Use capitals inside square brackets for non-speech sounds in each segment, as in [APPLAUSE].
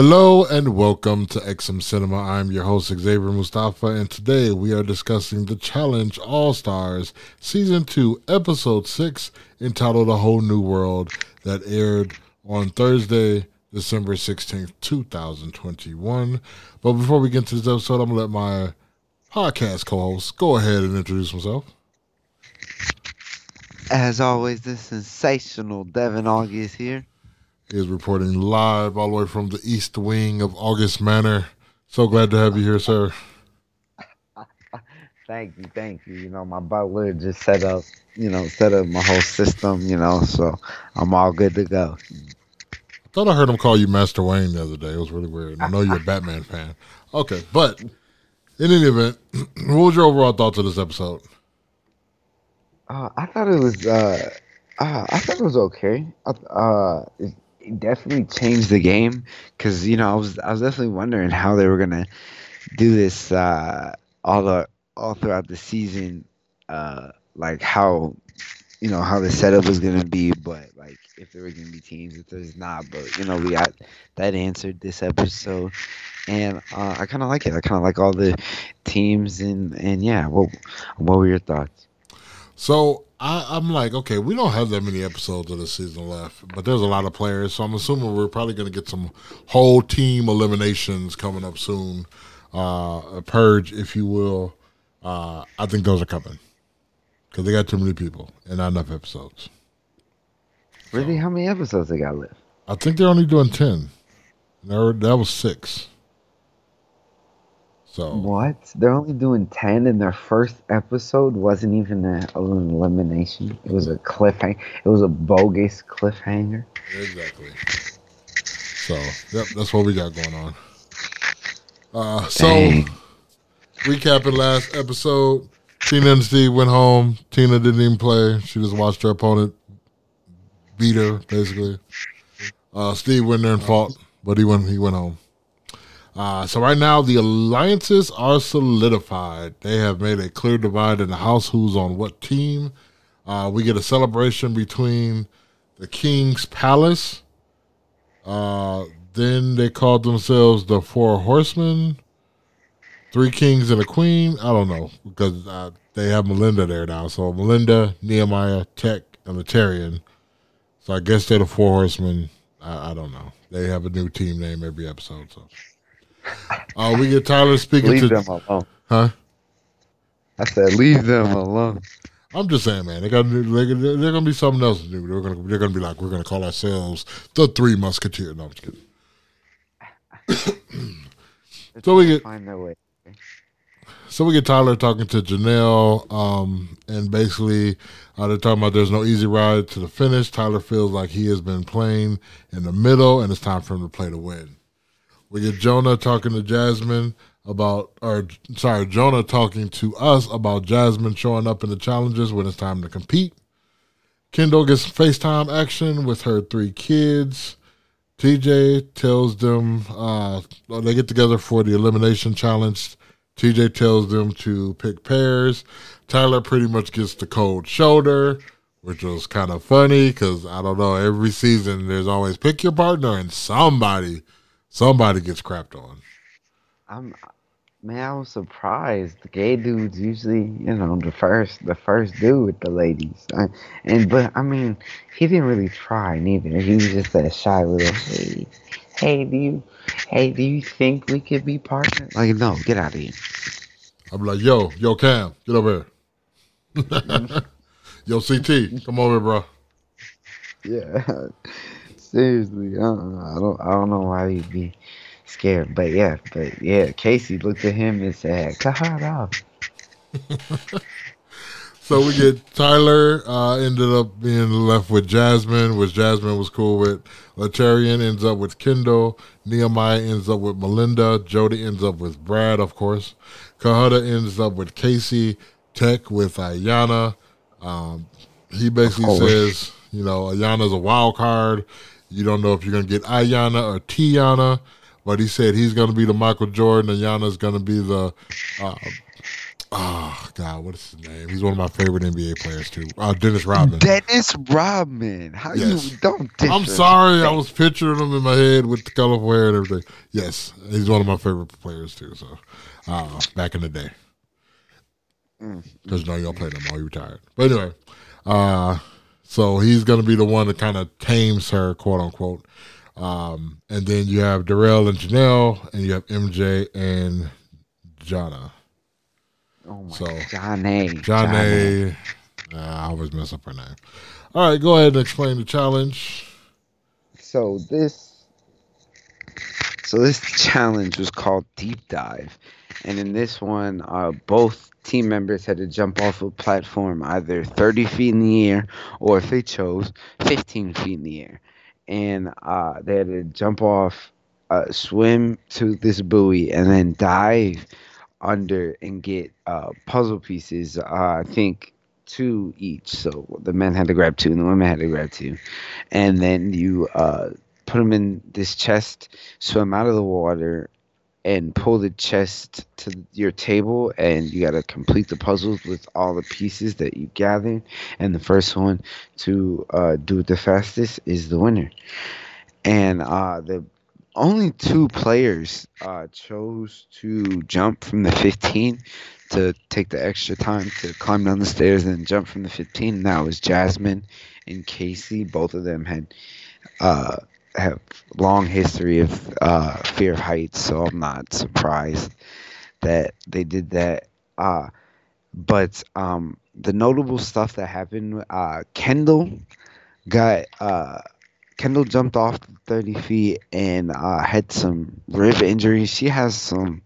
Hello and welcome to XM Cinema. I'm your host Xavier Mustafa, and today we are discussing the Challenge All Stars Season 2, Episode 6, entitled A Whole New World, that aired on Thursday, December 16th, 2021. But before we get into this episode, I'm going to let my podcast co host go ahead and introduce himself. As always, the sensational Devin August here. Is reporting live all the way from the east wing of August Manor. So glad to have you here, sir. [LAUGHS] Thank you, thank you. You know, my butler just set up, you know, set up my whole system, you know, so I'm all good to go. I thought I heard him call you Master Wayne the other day. It was really weird. I know you're a [LAUGHS] Batman fan. Okay, but in any event, [CLEARS THROAT] what was your overall thoughts of this episode? Uh, I thought it was, uh, uh, I thought it was okay. Uh, it definitely changed the game because you know I was I was definitely wondering how they were gonna do this uh, all the all throughout the season, uh, like how you know how the setup was gonna be, but like if there were gonna be teams, if there's not, but you know we got that answered this episode, and uh, I kind of like it. I kind of like all the teams and and yeah. What what were your thoughts? So I, am like, okay, we don't have that many episodes of the season left, but there's a lot of players, so I'm assuming we're probably going to get some whole team eliminations coming up soon, uh, a purge, if you will. Uh, I think those are coming because they got too many people and not enough episodes. Really, so, how many episodes they got left? I think they're only doing ten. That was six. So what? They're only doing ten, and their first episode wasn't even a, an elimination. It was a cliffhanger. It was a bogus cliffhanger. Exactly. So yep, that's what we got going on. Uh, so Dang. recapping last episode, Tina and Steve went home. Tina didn't even play. She just watched her opponent beat her, basically. Uh, Steve went there and fought, but he went he went home. Uh, so right now the alliances are solidified. They have made a clear divide in the house who's on what team. Uh, we get a celebration between the King's Palace. Uh, then they called themselves the Four Horsemen, Three Kings and a Queen. I don't know because uh, they have Melinda there now. So Melinda, Nehemiah, Teck, and Laterrian. So I guess they're the Four Horsemen. I, I don't know. They have a new team name every episode. So. Uh, we get Tyler speaking leave to them alone. Huh? I said, leave them alone. I'm just saying, man. They got they're, they're gonna be something else to do. They're gonna they're gonna be like we're gonna call ourselves the Three Musketeers. No, I'm just kidding. so we get find their way. So we get Tyler talking to Janelle, um, and basically uh, they're talking about there's no easy ride to the finish. Tyler feels like he has been playing in the middle, and it's time for him to play to win. We get Jonna talking to Jasmine about, or sorry, Jonna talking to us about Jasmine showing up in the challenges when it's time to compete. Kendal gets FaceTime action with her three kids. TJ tells them uh, they get together for the elimination challenge. TJ tells them to pick pairs. Tyler pretty much gets the cold shoulder, which was kind of funny because I don't know. Every season, there's always pick your partner, and somebody Somebody gets crapped on. I'm man, I was surprised. The gay dudes usually, you know, the first the first dude with the ladies. I, and but I mean, he didn't really try neither. He was just that shy little hey, hey, do you hey, do you think we could be partners? Like, no, get out of here. I'm like, yo, yo, Cam, get over here. Mm-hmm. [LAUGHS] yo, CT, come over, bro. Yeah. Seriously, uh, I don't, I don't know why he'd be scared, but yeah, but yeah, Casey looked at him and said, "Cut it off." so we get Tyler uh, ended up being left with Jasmine, which Jasmine was cool with. Laterrian ends up with Kendal. Nehemiah ends up with Melinda. Jodi ends up with Brad, of course. Cohutta ends up with Casey. Teck with Ayanna. Um, he basically says, you know, Ayanna's a wild card. You don't know if you're going to get Ayanna or Tiana, but he said he's going to be the Michael Jordan. Ayanna's going to be the uh, oh God, what is his name? He's one of my favorite NBA players too. Uh, Dennis Rodman. Dennis Rodman. How Yes. you don't? I'm sorry, I was picturing him in my head with the colorful hair and everything. Yes, he's one of my favorite players too. So, uh, back in the day, Mm. because no, you don't play no more. You retired. But anyway, uh, so he's gonna be the one that kind of tames her, quote unquote. Um, and then you have Darrell and Janelle, and you have MJ and Jonna. Oh my So, Johnny. Johnny. Uh, I always mess up her name. All right, go ahead and explain the challenge. So this so this [LAUGHS] challenge was called Deep Dive. And in this one, uh, both team members had to jump off a platform either 30 feet in the air or if they chose 15 feet in the air. And uh, they had to jump off, uh, swim to this buoy, and then dive under and get uh, puzzle pieces. Uh, I think two each. So the men had to grab two and the women had to grab two. And then you uh, put them in this chest, swim out of the water, and pull the chest to your table. And you got to complete the puzzles with all the pieces that you gathered. And the first one to uh, do it the fastest is the winner. And uh, the only two players uh, chose to jump from the 15 to take the extra time to climb down the stairs and jump from the 15. And that was Jasmine and Casey. Both of them had uh, have long history of uh, fear of heights, so I'm not surprised that they did that. Uh, but um, the notable stuff that happened, uh, Kendal got uh, Kendal jumped off 30 feet and uh, had some rib injuries. She has some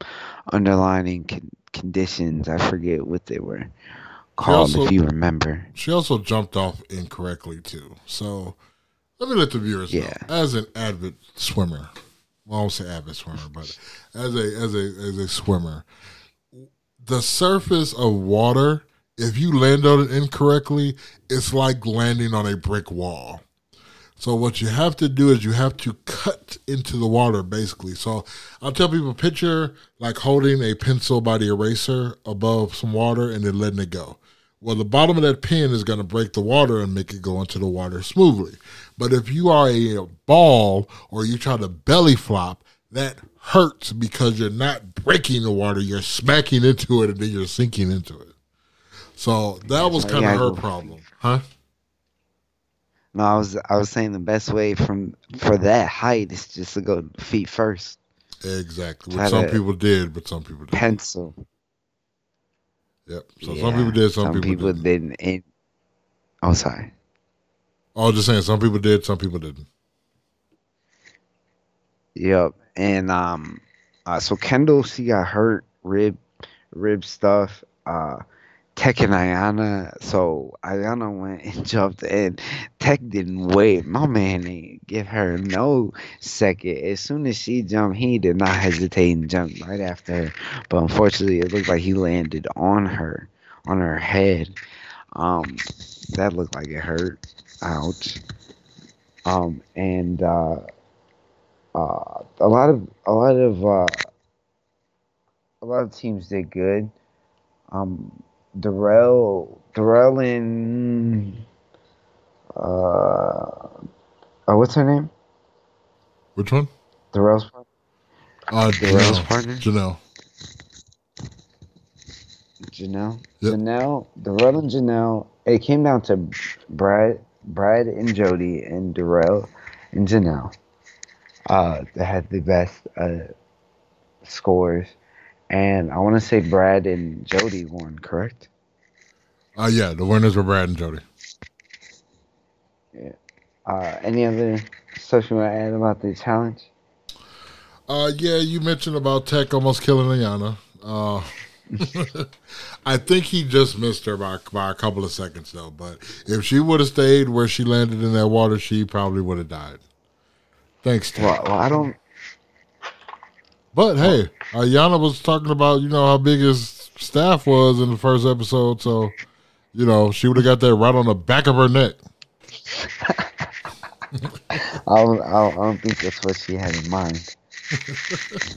underlying con- conditions. I forget what they were called, also- if you remember. She also jumped off incorrectly too. So let me let the viewers Yeah. know. As an avid swimmer, well, I won't say avid swimmer, but as a as a as a swimmer, the surface of water, if you land on it incorrectly, it's like landing on a brick wall. So what you have to do is you have to cut into the water basically. So I'll tell people picture like holding a pencil by the eraser above some water and then letting it go. Well, the bottom of that pen is going to break the water and make it go into the water smoothly. But if you are a ball or you try to belly flop, that hurts because you're not breaking the water, you're smacking into it and then you're sinking into it. So that was kind of her problem, huh? No, I was I was saying the best way from for that height is just to go feet first. Exactly. Which some people did, but some people didn't. Pencil. Yep. So Yeah, some people did, some, people, didn't. didn't. And, oh, sorry. I was just saying, some people did, some people didn't. Yep. And um, uh, so Kendal, she got hurt, rib, rib stuff. Uh, Teck and Ayanna. So Ayanna went [LAUGHS] and jumped in. Teck didn't wait. My man didn't give her no second. As soon as she jumped, he did not hesitate and jumped right after her. But unfortunately, it looked like he landed on her, on her head. Um, that looked like it hurt. Ouch. Um, and uh, uh, a lot of a lot of uh, a lot of teams did good. Um, Darrell, Darrell and uh, oh, what's her name? Which one? Darrell's partner? Uh, Darrell's Janelle. partner? Janelle. Janelle. Yep. Janelle, Darrell and Janelle. It came down to Brad, Brad and Jodi, and Darrell and Janelle. Uh, that had the best uh, scores, and I want to say Brad and Jodi won. Correct? Uh, yeah, the winners were Brad and Jodi. Uh, any other stuff you want to add about the challenge? Uh, yeah, you mentioned about Teck almost killing Ayanna. Uh, [LAUGHS] [LAUGHS] I think he just missed her by, by a couple of seconds, though. But if she would have stayed where she landed in that water, she probably would have died. Thanks, Teck. Well, well I don't. But hey, Ayanna was talking about you know how big his staff was in the first episode, so you know she would have got that right on the back of her neck. [LAUGHS] I don't, I don't, think that's what she had in mind. [LAUGHS]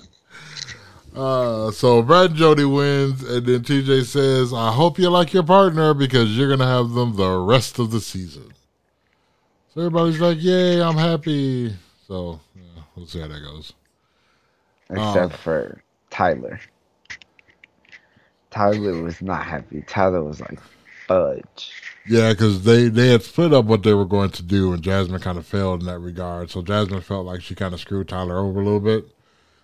Uh, so Brad and Jodi wins, and then TJ says, "I hope you like your partner because you're gonna have them the rest of the season." So everybody's like, "Yay, I'm happy." So yeah, we'll see how that goes. Except uh, for Tyler. Tyler was not happy. Tyler was like, "Fudge." Yeah, because they they had split up what they were going to do, and Jasmine kind of failed in that regard. So Jasmine felt like she kind of screwed Tyler over a little bit.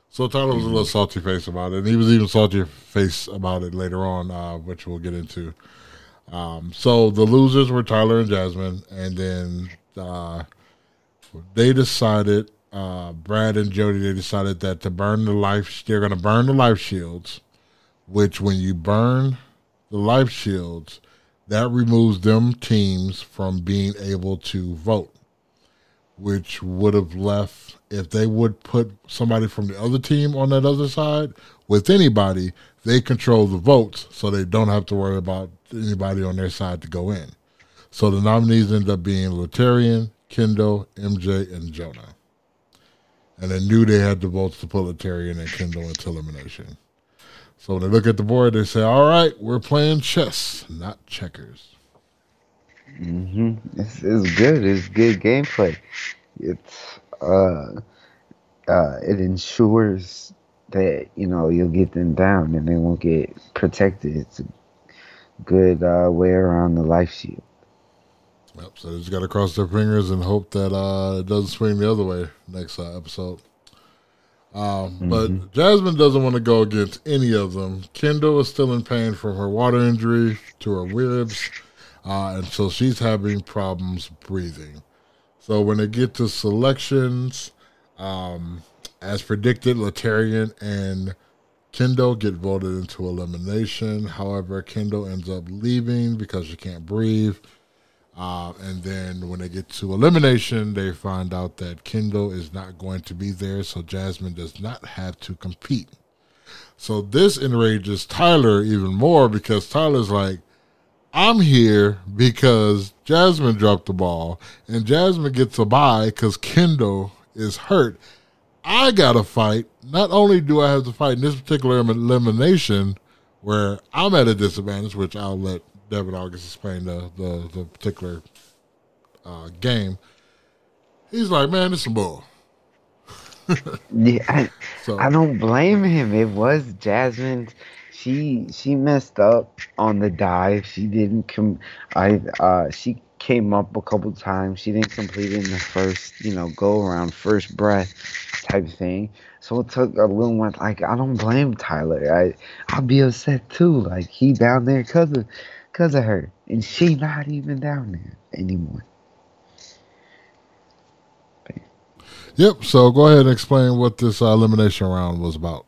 So Tyler was a little salty face about it, and he was even salty face about it later on, uh, which we'll get into. Um, so the losers were Tyler and Jasmine, and then uh, they decided, uh, Brad and Jodi, they decided that to burn the life, they're going to burn the life shields. Which, when you burn the life shields, that removes them teams from being able to vote, which would have left if they would put somebody from the other team on that other side with anybody, they control the votes, so they don't have to worry about anybody on their side to go in. So the nominees end up being Laterrian, Kendal, MJ, and Jonna. And they knew they had the votes to put Laterrian and Kendal into elimination. So when they look at the board, they say, "All right, we're playing chess, not checkers." It's, it's good. It's good gameplay. It's uh, uh, it ensures that you know you'll get them down and they won't get protected. It's a good uh, way around the life shield. Yep. So they just got to cross their fingers and hope that uh, it doesn't swing the other way next uh, episode. Um, mm-hmm. But Jasmine doesn't want to go against any of them. Kendal is still in pain from her water injury to her ribs, uh, and so she's having problems breathing. So when they get to selections, um, as predicted, Laterrian and Kendal get voted into elimination. However, Kendal ends up leaving because she can't breathe. Uh, and then when they get to elimination, they find out that Kendal is not going to be there, so Jasmine does not have to compete. So this enrages Tyler even more because Tyler's like, I'm here because Jasmine dropped the ball, and Jasmine gets a bye because Kendal is hurt. I got to fight. Not only do I have to fight in this particular elimination where I'm at a disadvantage, which I'll let Devin August explain the the, the particular uh, game. He's like, man, it's some bull. [LAUGHS] yeah, I, so, I don't blame him. It was Jasmine. She she messed up on the dive. She didn't come. I uh she came up a couple times. She didn't complete in the first you know go around, first breath type thing. So it took a little one. Like I don't blame Tyler. I I'll be upset too. Like he down there because of because of her, and she not even down there anymore. Yep. So go ahead and explain what this uh, elimination round was about.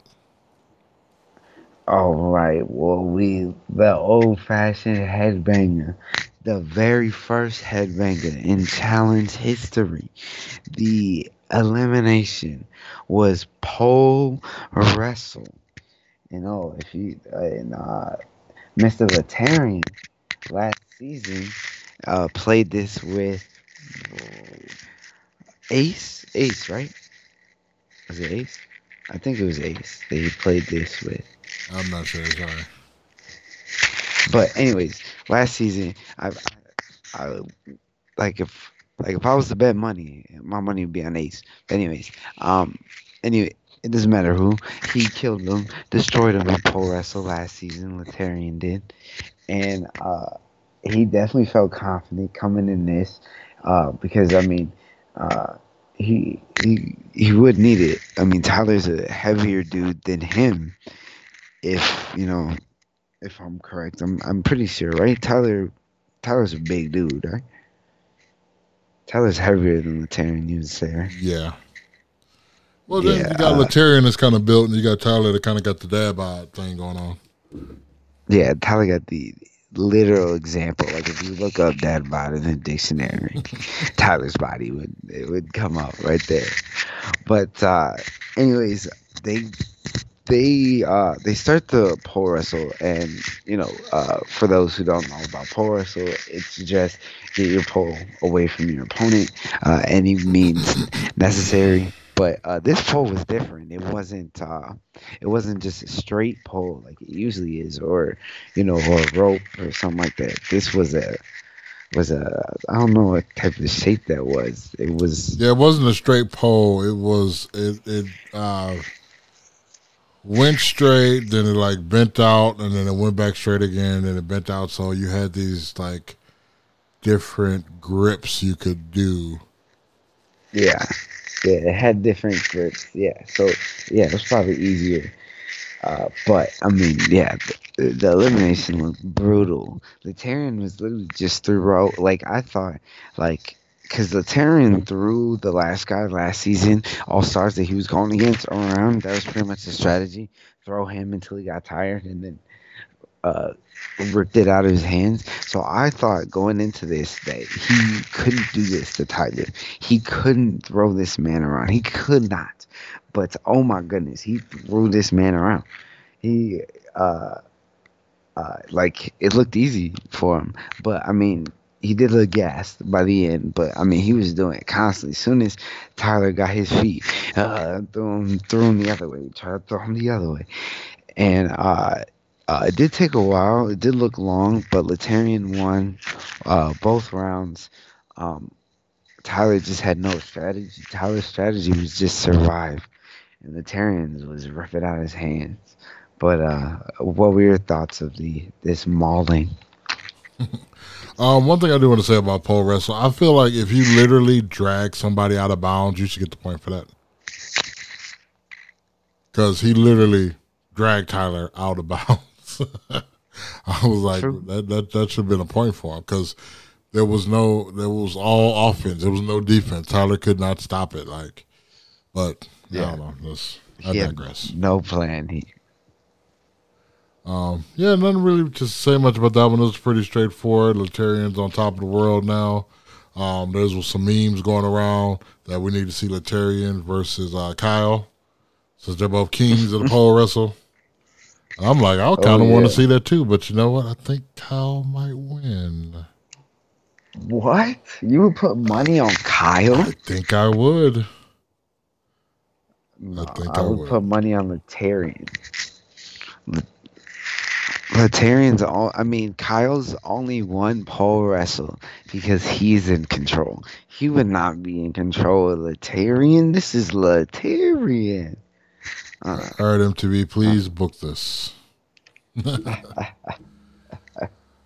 All right. Well, we the old fashioned headbanger, the very first headbanger in challenge history. The elimination was pole wrestle. You know, if you uh, and uh, Mr. Laterrian last season uh, played this with Ace. Ace, right? Was it Ace? I think it was Ace that he played this with. I'm not sure. Sorry. But anyways, last season, I, I, I like if like if I was to bet money, my money would be on Ace. But anyways, um, anyway, it doesn't matter who. He killed them, destroyed them in pole wrestle last season. Laterrian did, and uh, he definitely felt confident coming in this uh, because I mean, uh, he he he would need it. I mean, Tyler's a heavier dude than him. If you know, if I'm correct, I'm I'm pretty sure, right? Tyler Tyler's a big dude, right? Tyler's heavier than Laterrian, you would say, right? Yeah. Well, then yeah, you got uh, that's kind of built, and you got Tyler that kind of got the dad bod thing going on. Yeah, Tyler got the literal example. Like if you look up dad bod in the dictionary, [LAUGHS] Tyler's body would it would come up right there. But uh, anyways, they they uh, they start the pole wrestle, and you know, uh, for those who don't know about pole wrestle, it's just get your pole away from your opponent. Uh, any means necessary But uh, this pole was different. It wasn't. Uh, it wasn't just a straight pole like it usually is, or you know, or a rope or something like that. This was a was a I don't know what type of shape that was. It was Yeah, it wasn't a straight pole. It was it it uh went straight, then it like bent out, and then it went back straight again, and it bent out. So you had these like different grips you could do. yeah, yeah. It had different grips. Yeah, so yeah, it was probably easier. Uh, but I mean, yeah, the, the elimination was brutal. Laterrian was literally just through like I thought, like because Laterrian threw the last guy last season, all stars that he was going against around. That was pretty much the strategy: throw him until he got tired, and then uh, ripped it out of his hands. So I thought going into this that he couldn't do this to Tyler. He couldn't throw this man around. He could not. But oh my goodness, he threw this man around. He uh uh like it looked easy for him. But I mean he did look gassed by the end, but I mean he was doing it constantly. As soon as Tyler got his feet, uh, threw him, threw him the other way, tried to throw him the other way, and uh, uh, it did take a while. It did look long, but Laterrian won uh, both rounds. Um, Tyler just had no strategy. Tyler's strategy was just survive, and Laterrian's was rip it out his hands. But uh, what were your thoughts of the this mauling? [LAUGHS] Um, one thing I do want to say about pole wrestle, I feel like if you literally drag somebody out of bounds, you should get the point for that. Because he literally dragged Tyler out of bounds. [LAUGHS] [LAUGHS] I was like, True. that, that that should have been a point for him because there was no, there was all offense. There was no defense. Tyler could not stop it. Like, but I Yeah. don't know. That's, I digress. no plan. He Um, yeah, nothing really to say much about that one. It was pretty straightforward. Laterrian's on top of the world now. Um, there's some memes going around that we need to see Laterrian versus uh, Kyle, since they're both kings of the pole [LAUGHS] wrestle. I'm like, I oh, kind of want yeah. to see that too, but you know what? I think Kyle might win. what? You would put money on Kyle? I think I would. No, think I, I would, would. put money on Laterrian. Laterrian's all. I mean, Kyle's only one pole wrestle because he's in control. He would not be in control of Laterrian. This is Laterrian. Uh, All right, MTV, please book this. [LAUGHS]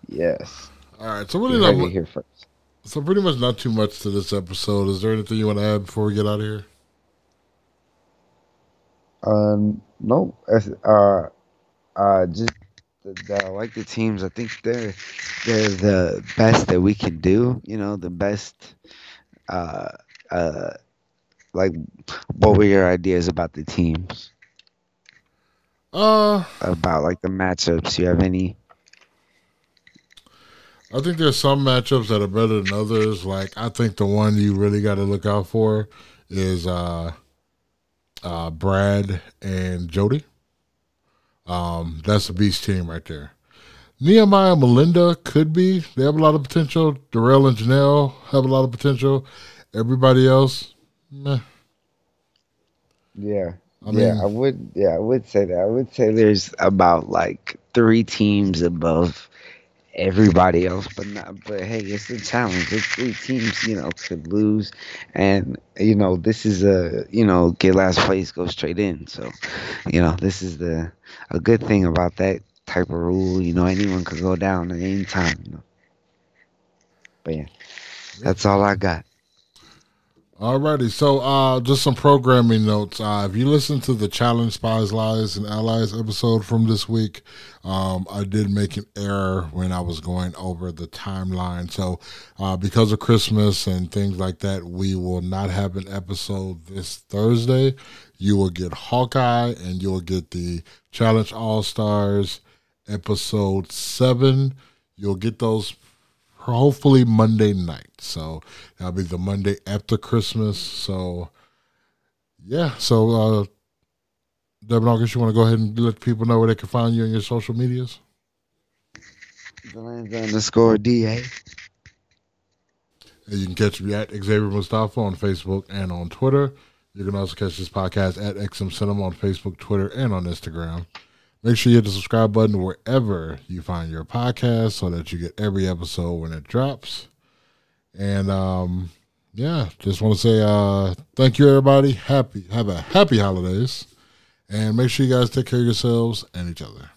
yes. All right, so heard not, it here first. so pretty much not too much to this episode. Is there anything you want to add before we get out of here? Um, no. Uh, uh, just I like the teams. I think they're they're the best that we can do. You know, the best. Uh, uh, like, what were your ideas about the teams? Uh, About like the matchups? You have any? I think there's some matchups that are better than others. Like I think the one you really got to look out for is uh, uh, Brad and Jodi. Um, that's a beast team right there. Nehemiah and Melinda could be. They have a lot of potential. Darrell and Janelle have a lot of potential. Everybody else, meh. Yeah. I yeah, I would. Yeah, I would say that. I would say there's about like three teams above everybody else, but not. But hey, it's a challenge. It's three teams, you know, could lose, and you know this is a you know get last place, go straight in. So, you know, this is the a good thing about that type of rule. You know, anyone could go down at any time. You know. But yeah, that's all I got. Alrighty, so uh, just some programming notes. Uh, if you listen to the Challenge Spies, Lies, and Allies episode from this week, um, I did make an error when I was going over the timeline. So, uh, because of Christmas and things like that, we will not have an episode this Thursday. You will get Hawkeye and you'll get the Challenge All Stars episode seven. You'll get those hopefully Monday night. So that'll be the Monday after Christmas. So yeah. So uh Devin August, you want to go ahead and let people know where they can find you on your social medias? Delanza underscore da. And you can catch me at Xavier Mustafa on Facebook and on Twitter. You can also catch this podcast at XM Cinema on Facebook, Twitter, and on Instagram. Make sure you hit the subscribe button wherever you find your podcast so that you get every episode when it drops. And um, yeah, just want to say uh, thank you, everybody. Happy have a happy holidays, and make sure you guys take care of yourselves and each other.